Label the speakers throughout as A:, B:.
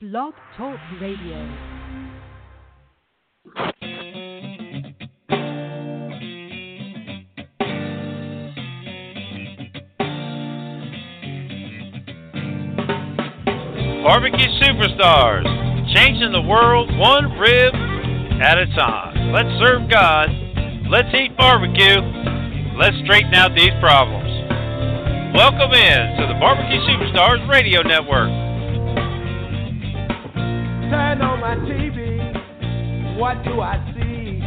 A: Blog Talk Radio.
B: Barbecue Superstars, changing the world one rib at a time. Let's serve God. Let's eat barbecue. Let's straighten out these problems. Welcome in to the Barbecue Superstars Radio Network.
C: TV. What do I see?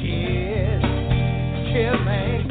C: Kids killing.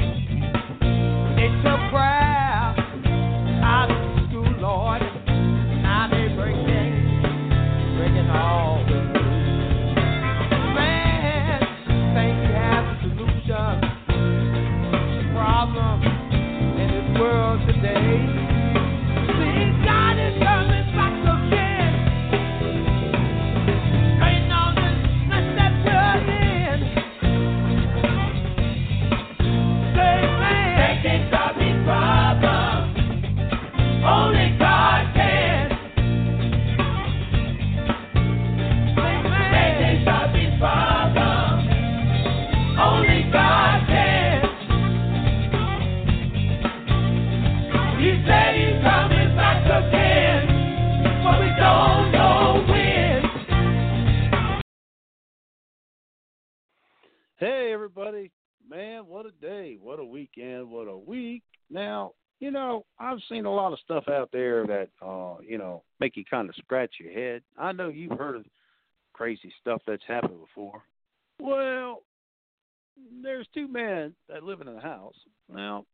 C: You know,
D: I've seen a lot of stuff out there that, uh, you know, make you kind of scratch your head. I know you've heard of crazy stuff that's happened before. Well, there's two men that live in a house. Now,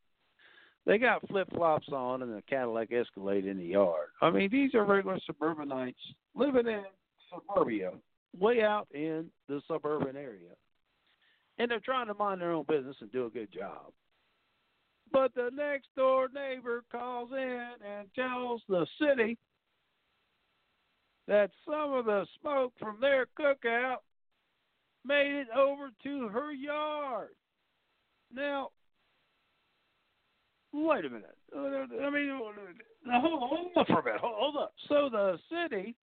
D: they got flip flops on and a Cadillac Escalade in the yard. I mean, these are regular suburbanites living in suburbia, way out in the suburban area and they're trying to mind their own business and do a good job. But the next door neighbor calls in and tells the city that some of the smoke from their cookout made it over to her yard. Now, wait a minute. Uh, I mean, uh, hold, hold up for a minute. Hold up. So the city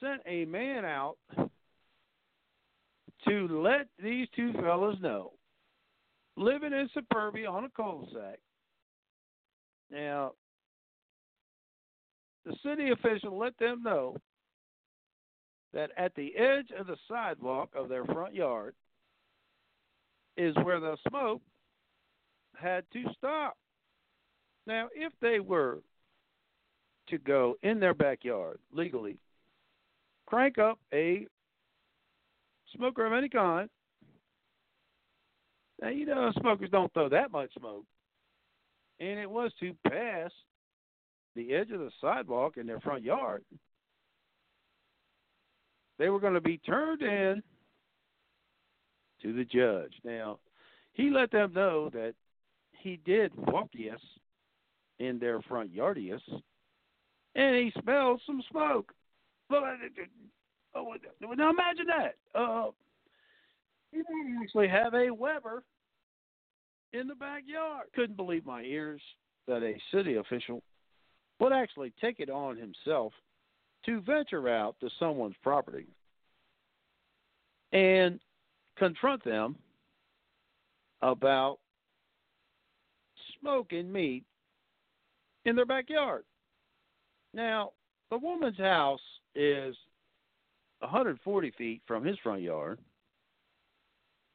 D: sent a man out to let these two fellas know, living in suburbia on a cul-de-sac. Now, the city official let them know that at the edge of the sidewalk of their front yard is where the smoke had to stop. Now, if they were to go in their backyard legally, crank up a smoker of any kind. Now you know smokers don't throw that much smoke. And it was to pass the edge of the sidewalk in their front yard. They were going to be turned in to the judge. Now, he let them know that he did walkius in their front yardius, and he smelled some smoke. Oh, now imagine that. Uh, you might actually have a Weber in the backyard. Couldn't believe my ears that a city official would actually take it on himself to venture out to someone's property and confront them about smoking meat in their backyard. Now, the woman's house is 140 feet from his front yard,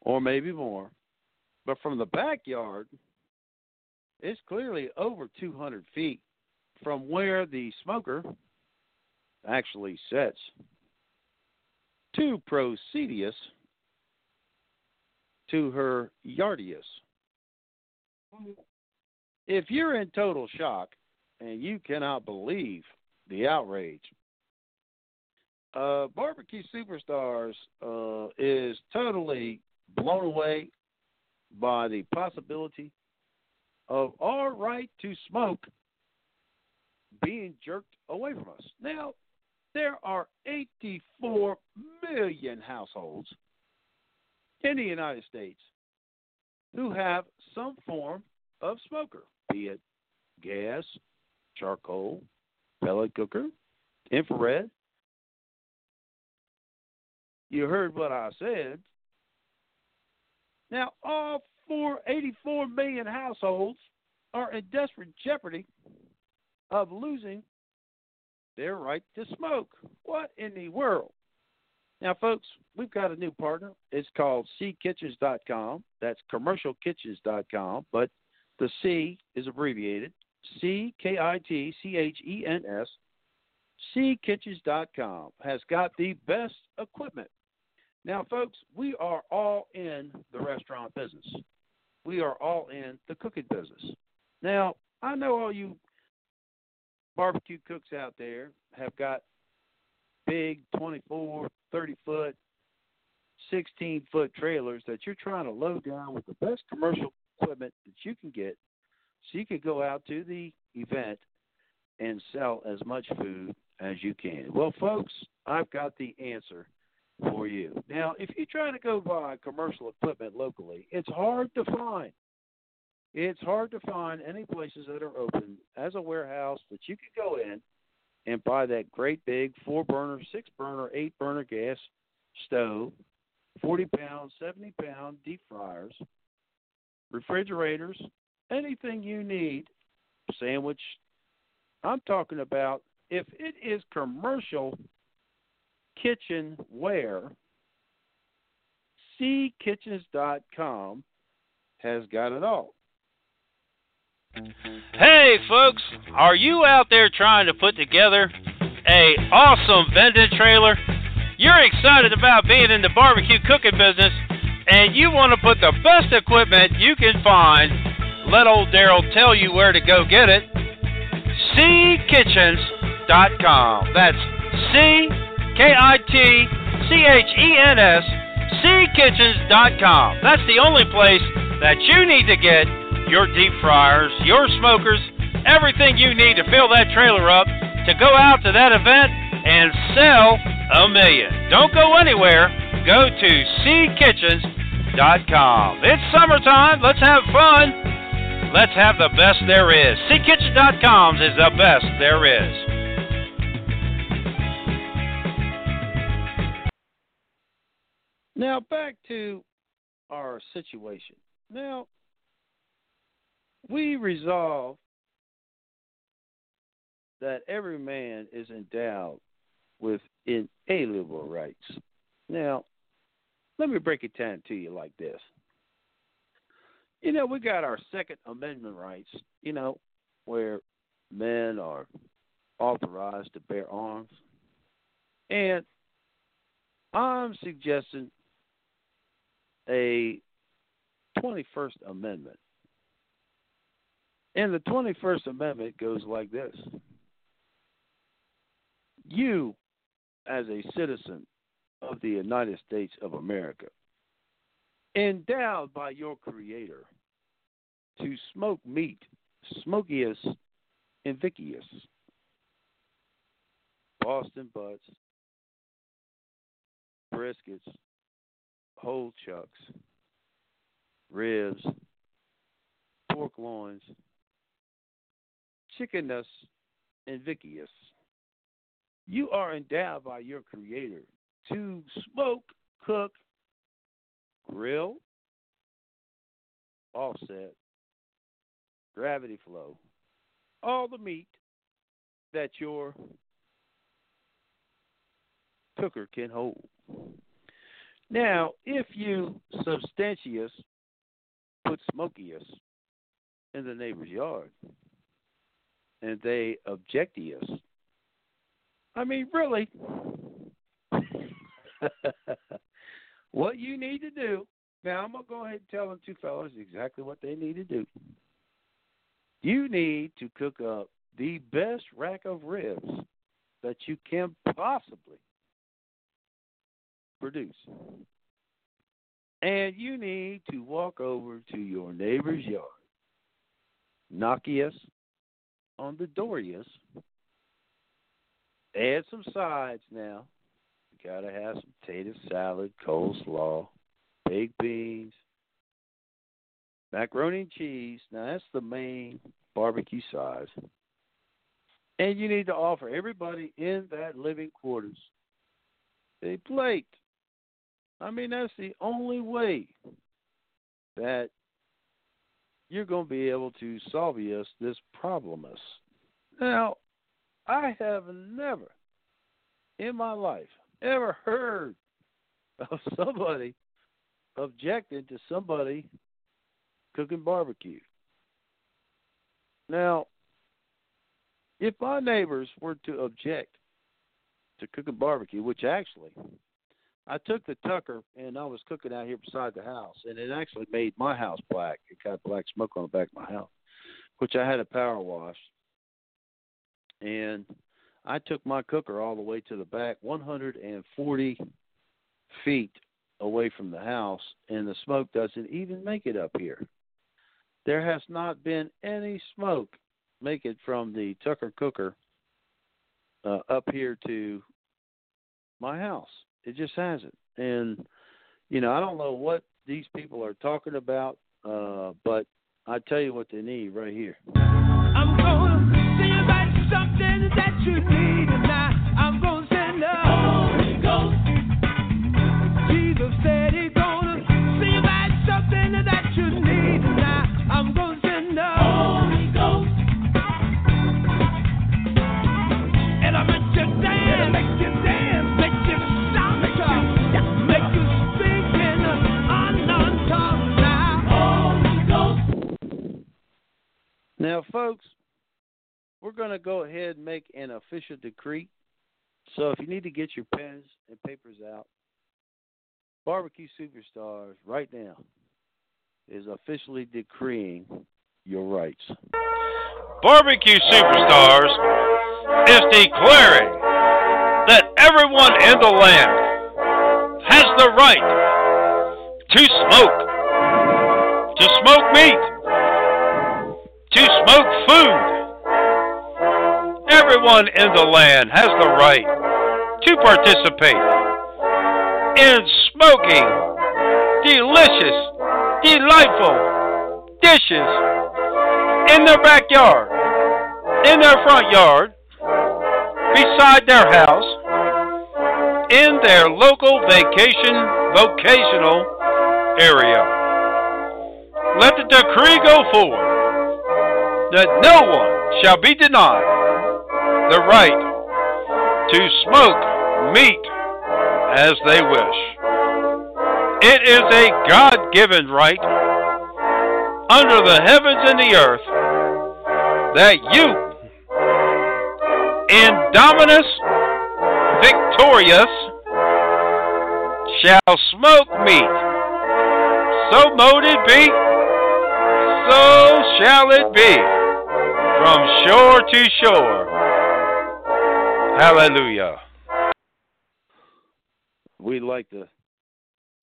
D: or maybe more. But from the backyard, it's clearly over 200 feet from where the smoker actually sets to Procedius to her yardius. If you're in total shock and you cannot believe the outrage uh, Barbecue Superstars uh, is totally blown away by the possibility of our right to smoke being jerked away from us. Now, there are 84 million households in the United States who have some form of smoker, be it gas, charcoal, pellet cooker, infrared. You heard what I said. Now, all four, 84 million households are in desperate jeopardy of losing their right to smoke. What in the world? Now, folks, we've got a new partner. It's called ckitchens.com. That's commercialkitchens.com, but the C is abbreviated C K I T C H E N S. ckitchens.com has got the best equipment. Now, folks, we are all in the restaurant business. We are all in the cooking business. Now, I know all you barbecue cooks out there have got big 24, 30 foot, 16 foot trailers that you're trying to load down with the best commercial equipment that you can get so you can go out to the event and sell as much food as you can. Well, folks, I've got the answer for you. Now, if you try to go buy commercial equipment locally, it's hard to find. It's hard to find any places that are open as a warehouse that you can go in and buy that great big four burner, six burner, eight burner gas stove, 40 pound, 70 pound deep fryers, refrigerators, anything you need, sandwich. I'm talking about if it is commercial kitchenware, ckitchens.com has got it all.
B: Hey, folks, are you out there trying to put together a awesome vending trailer? You're excited about being in the barbecue cooking business, and you want to put the best equipment you can find. Let old Daryl tell you where to go get it. ckitchens.com. That's C K I T C H E N S, ckitchens.com. That's the only place that you need to get your deep fryers, your smokers, everything you need to fill that trailer up to go out to that event and sell a million. Don't go anywhere. Go to ckitchens.com. It's summertime. Let's have fun. Let's have the best there is. ckitchens.com is the best there is.
D: Now back to our situation. Now we resolve that every man is endowed with inalienable rights. Now, let me break it down to you like this. You know, we got our Second Amendment rights, you know, where men are authorized to bear arms. And I'm suggesting a 21st Amendment. And the 21st Amendment goes like this You, as a citizen of the United States of America, endowed by your Creator to smoke meat, smokiest invictus, Boston butts, briskets, whole chucks, ribs, pork loins, chickenus invictus. You are endowed by your Creator to smoke, cook, grill, offset, gravity flow, all the meat that your cooker can hold. Now, if you substantious put smokiest in the neighbor's yard and they object to us, I mean, really, what you need to do. Now, I'm going to go ahead and tell them two fellas exactly what they need to do. You need to cook up the best rack of ribs that you can possibly produce. And you need to walk over to your neighbor's yard, knock yes on the door yes, add some sides now. You gotta have some potato salad, coleslaw, baked beans, macaroni and cheese. Now that's the main barbecue size. And you need to offer everybody in that living quarters a plate. I mean, that's the only way that you're going to be able to solve us this problemus. Now, I have never in my life ever heard of somebody objecting to somebody cooking barbecue. Now, if my neighbors were to object to cooking barbecue, which actually I took the Tucker and I was cooking out here beside the house, and it actually made my house black. It got black smoke on the back of my house, which I had to power wash. And I took my cooker all the way to the back, 140 feet away from the house, and the smoke doesn't even make it up here. There has not been any smoke make it from the Tucker cooker uh, up here to my house. It just hasn't. And you know, I don't know what these people are talking about, uh, but I tell you what they need right here. Now, folks, we're going to go ahead and make an official decree. So if you need to get your pens and papers out, Barbecue Superstars right now is officially decreeing your rights.
B: Barbecue Superstars is declaring that everyone in the land has the right to smoke, to smoke meat, to smoke food. Everyone in the land has the right to participate in smoking delicious, delightful dishes in their backyard, in their front yard, beside their house, in their local vacation vocational area. Let the decree go forward that no one shall be denied the right to smoke meat as they wish. It is a God given right under the heavens and the earth that you, Indominus Victorious, shall smoke meat. So mote it be, so shall it be, from shore to shore. Hallelujah.
D: We'd like to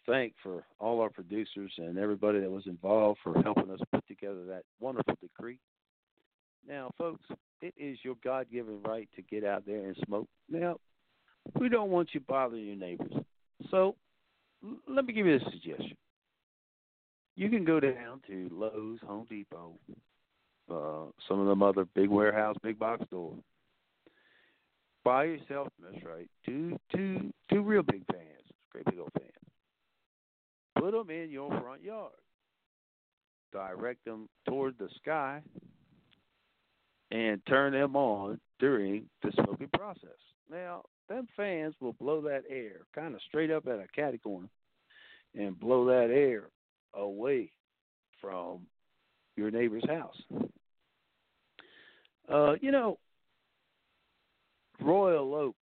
D: thank for all our producers and everybody that was involved for helping us put together that wonderful decree. Now, folks, it is your God given right to get out there and smoke. Now, we don't want you bothering your neighbors. So, l- let me give you a suggestion. You can go down to Lowe's, Home Depot, uh, some of them other big warehouse, big box stores. Buy yourself, that's right, two, two, two real big fans, great big old fans. Put them in your front yard. Direct them toward the sky and turn them on during the smoking process. Now, them fans will blow that air kind of straight up at a catty corner and blow that air away from your neighbor's house. Uh, you know, Royal Oak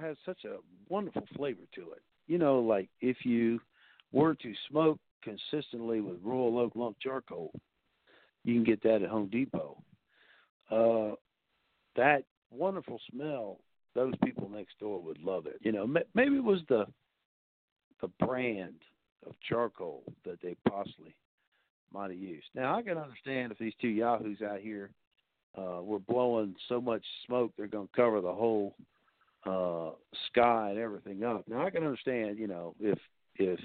D: has such a wonderful flavor to it. You know, like if you were to smoke consistently with Royal Oak lump charcoal, you can get that at Home Depot. Uh, that wonderful smell, those people next door would love it. You know, maybe it was the the brand of charcoal that they possibly might have used. Now I can understand if these two yahoos out here uh, were blowing so much smoke they're going to cover the whole uh, sky and everything up. Now I can understand, you know, if if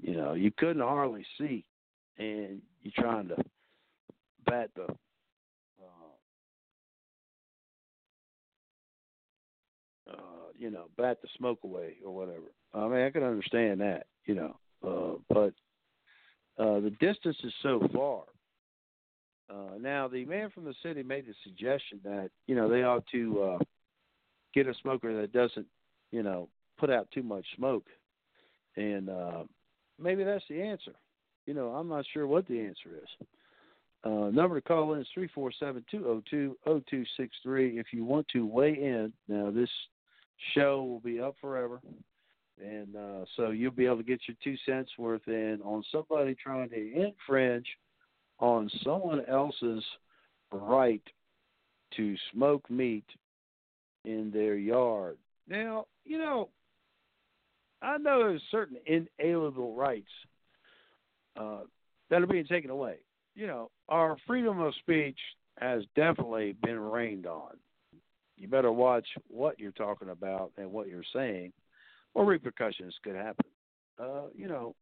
D: you know you couldn't hardly see and you're trying to bat the uh, uh, you know bat the smoke away or whatever. I mean I can understand that, you know, uh, but uh, the distance is so far. Uh, now, the man from the city made the suggestion that you know they ought to uh, get a smoker that doesn't, you know, put out too much smoke, and uh, maybe that's the answer. You know, I'm not sure what the answer is. Uh, number to call in is three four seven two zero two zero two six three. If you want to weigh in, now this show will be up forever, and uh, so you'll be able to get your two cents worth in on somebody trying to infringe on someone else's right to smoke meat in their yard. Now, you know, I know there's certain inalienable rights uh, that are being taken away. You know, our freedom of speech has definitely been rained on. You better watch what you're talking about and what you're saying, or repercussions could happen. Uh, you know,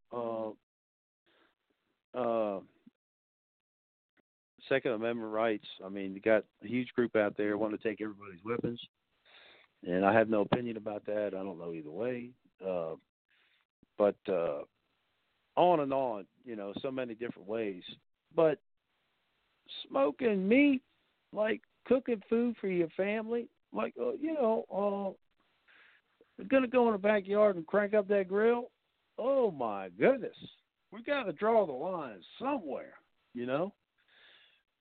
D: uh, uh, Second Amendment rights. I mean, you got a huge group out there wanting to take everybody's weapons, and I have no opinion about that. I don't know either way. Uh, but uh, on and on, you know, so many different ways. But smoking meat, like cooking food for your family, like uh, you know, uh, we're gonna go in the backyard and crank up that grill. Oh my goodness, we got to draw the line somewhere, you know.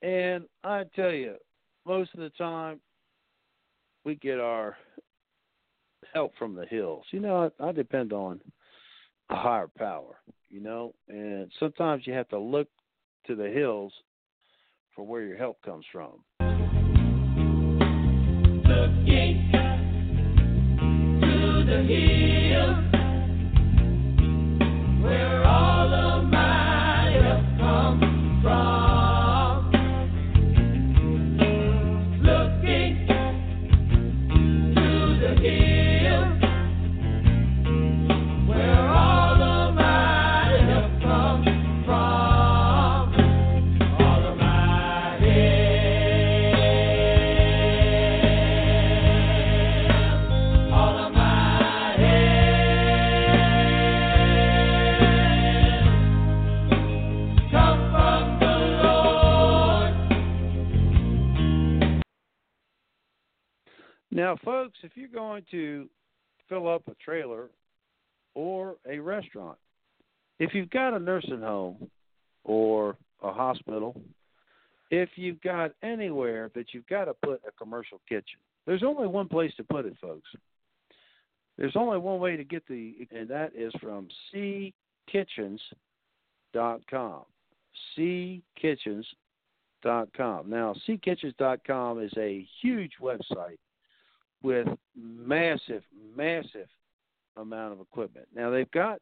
D: And I tell you, most of the time, we get our help from the hills. You know, I, I depend on a higher power. You know, and sometimes you have to look to the hills for where your help comes from.
C: The hills where
D: if you're going to fill up a trailer or a restaurant, if you've got a nursing home or a hospital, if you've got anywhere that you've got to put a commercial kitchen, there's only one place to put it, folks. There's only one way to get the, and that is from ckitchens.com. ckitchens.com. Now, ckitchens.com is a huge website with massive, massive amount of equipment. Now they've got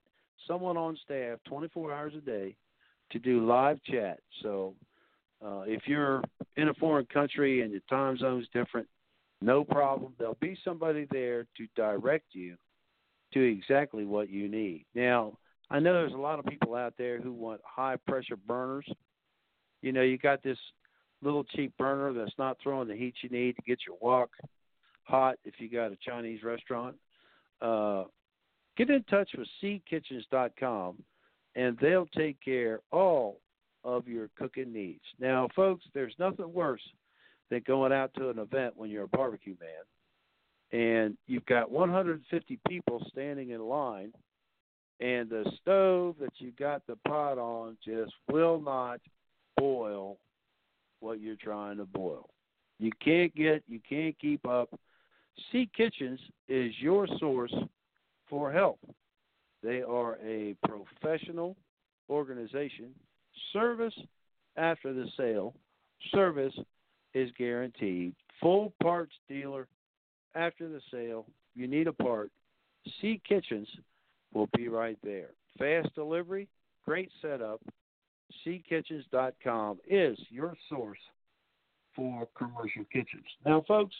D: someone on staff 24 hours a day to do live chat. So uh, if you're in a foreign country and your time zone's different, no problem. There'll be somebody there to direct you to exactly what you need. Now, I know there's a lot of people out there who want high pressure burners. You know, you got this little cheap burner that's not throwing the heat you need to get your wok hot if you got a Chinese restaurant. Uh, get in touch with ckitchens.com and they'll take care all of your cooking needs. Now, folks, there's nothing worse than going out to an event when you're a barbecue man and you've got 150 people standing in line and the stove that you got the pot on just will not boil what you're trying to boil. You can't get, you can't keep up. CKitchens is your source for help. They are a professional organization. Service after the sale, service is guaranteed. Full parts dealer after the sale. You need a part. CKitchens will be right there. Fast delivery, great setup. ckitchens.com is your source for commercial kitchens. Now, folks,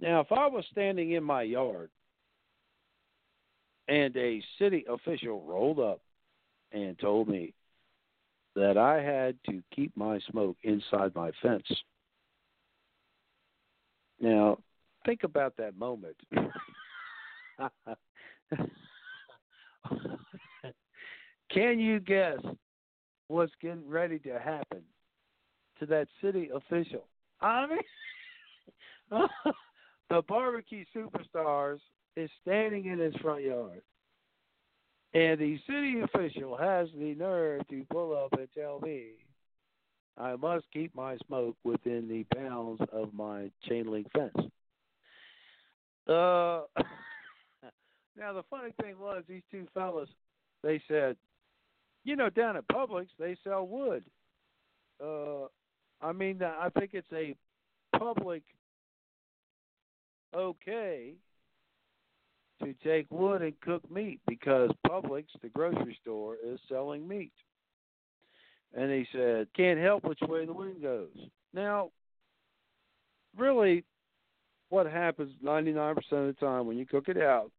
D: now if I was standing in my yard and a city official rolled up and told me that I had to keep my smoke inside my fence. Now, think about that moment. Can you guess what's getting ready to happen to that city official? I mean, the barbecue superstars is standing in his front yard, and the city official has the nerve to pull up and tell me I must keep my smoke within the bounds of my chain link fence. Uh, now the funny thing was these two fellas, they said, you know, down at Publix they sell wood. Uh, I mean, I think it's a public okay to take wood and cook meat because Publix, the grocery store, is selling meat. And he said, can't help which way the wind goes. Now, really, what happens 99% of the time when you cook it out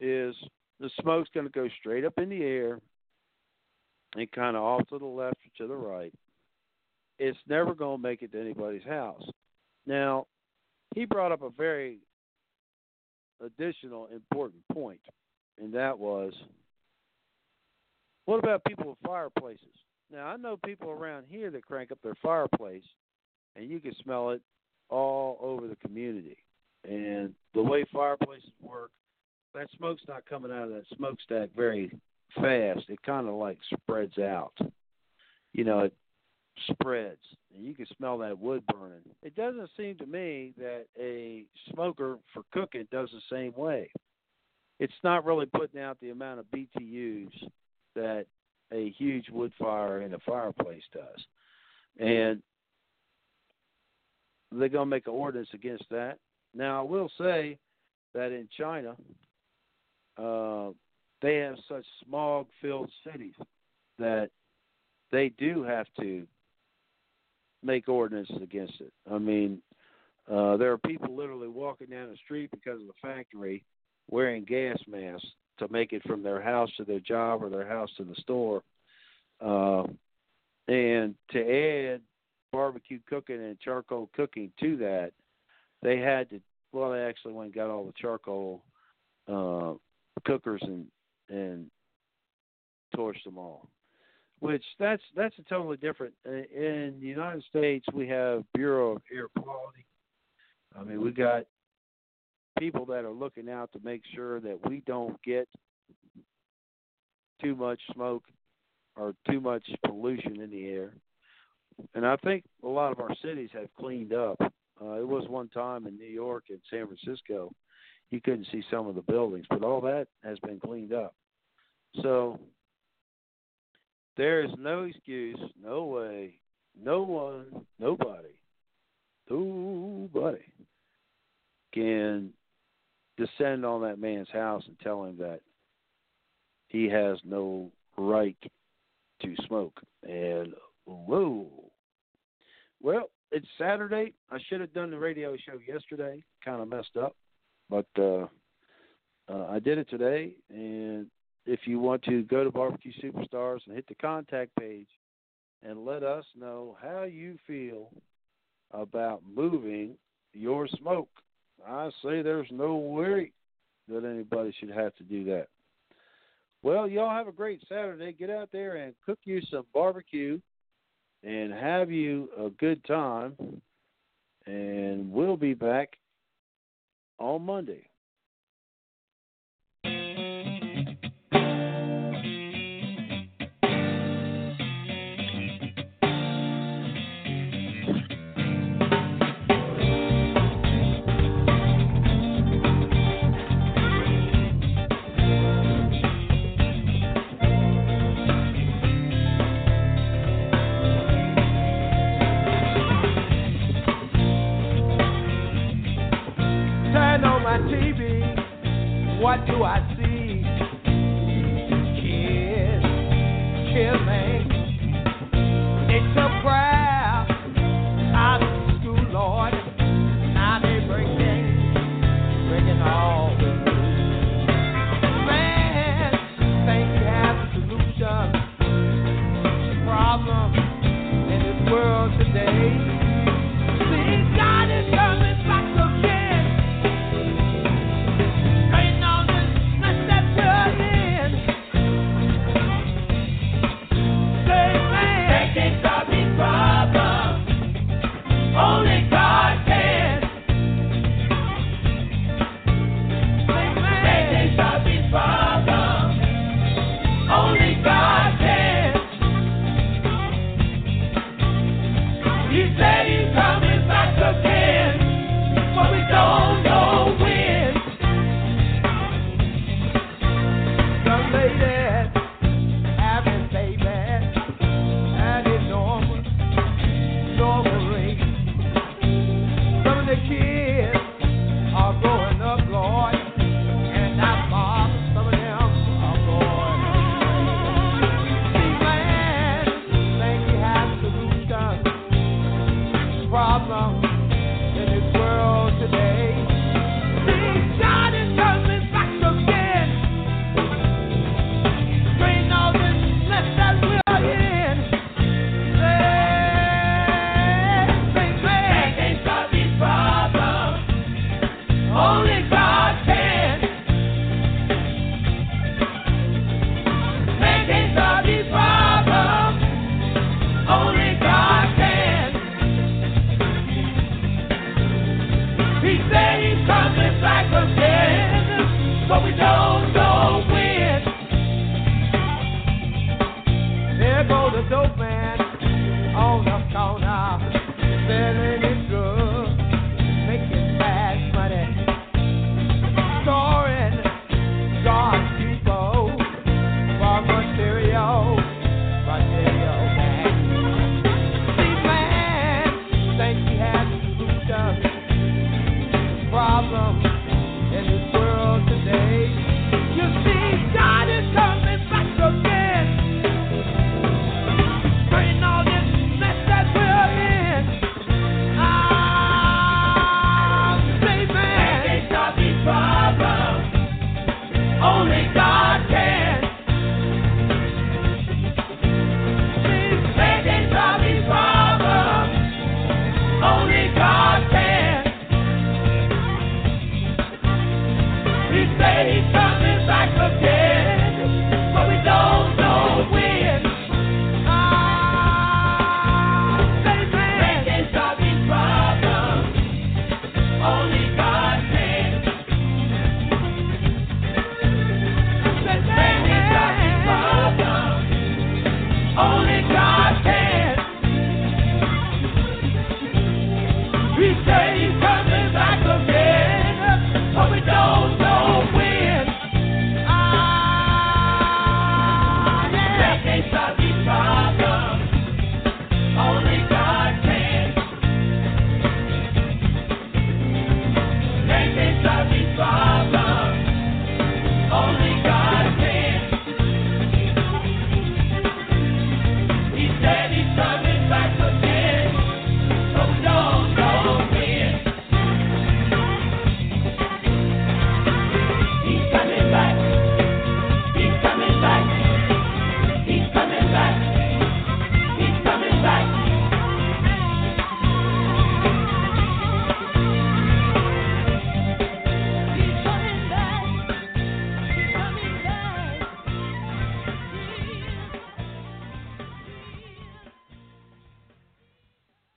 D: is the smoke's going to go straight up in the air and kind of off to the left or to the right. It's never going to make it to anybody's house. Now, he brought up a very additional important point, and that was what about people with fireplaces? Now, I know people around here that crank up their fireplace, and you can smell it all over the community. And the way fireplaces work, that smoke's not coming out of that smokestack very fast. It kind of like spreads out. You know, it spreads, and you can smell that wood burning. It doesn't seem to me that a smoker for cooking does the same way. It's not really putting out the amount of BTUs that a huge wood fire in a fireplace does. And they're going to make an ordinance against that. Now, I will say that in China, uh, they have such smog filled cities that they do have to make ordinances against it. I mean, uh, there are people literally walking down the street because of the factory wearing gas masks to make it from their house to their job or their house to the store. Uh, and to add barbecue cooking and charcoal cooking to that, they had to. Well, they actually went and got all the charcoal uh, cookers and and torched them all. Which that's that's a totally different. In the United States, we have Bureau of Air Quality. I mean, we got people that are looking out to make sure that we don't get too much smoke or too much pollution in the air. And I think a lot of our cities have cleaned up. Uh, it was one time in New York and San Francisco, you couldn't see some of the buildings, but all that has been cleaned up. So there is no excuse, no way, no one, nobody, nobody can descend on that man's house and tell him that he has no right to smoke. And whoa. Well, it's Saturday. I should have done the radio show yesterday. Kind of messed up, but uh, uh, I did it today. And if you want to go to Barbecue Superstars and hit the contact page and let us know how you feel about moving your smoke. I say there's no way that anybody should have to do that. Well, y'all have a great Saturday. Get out there and cook you some barbecue and have you a good time. And we'll be back on Monday.
C: Do I see?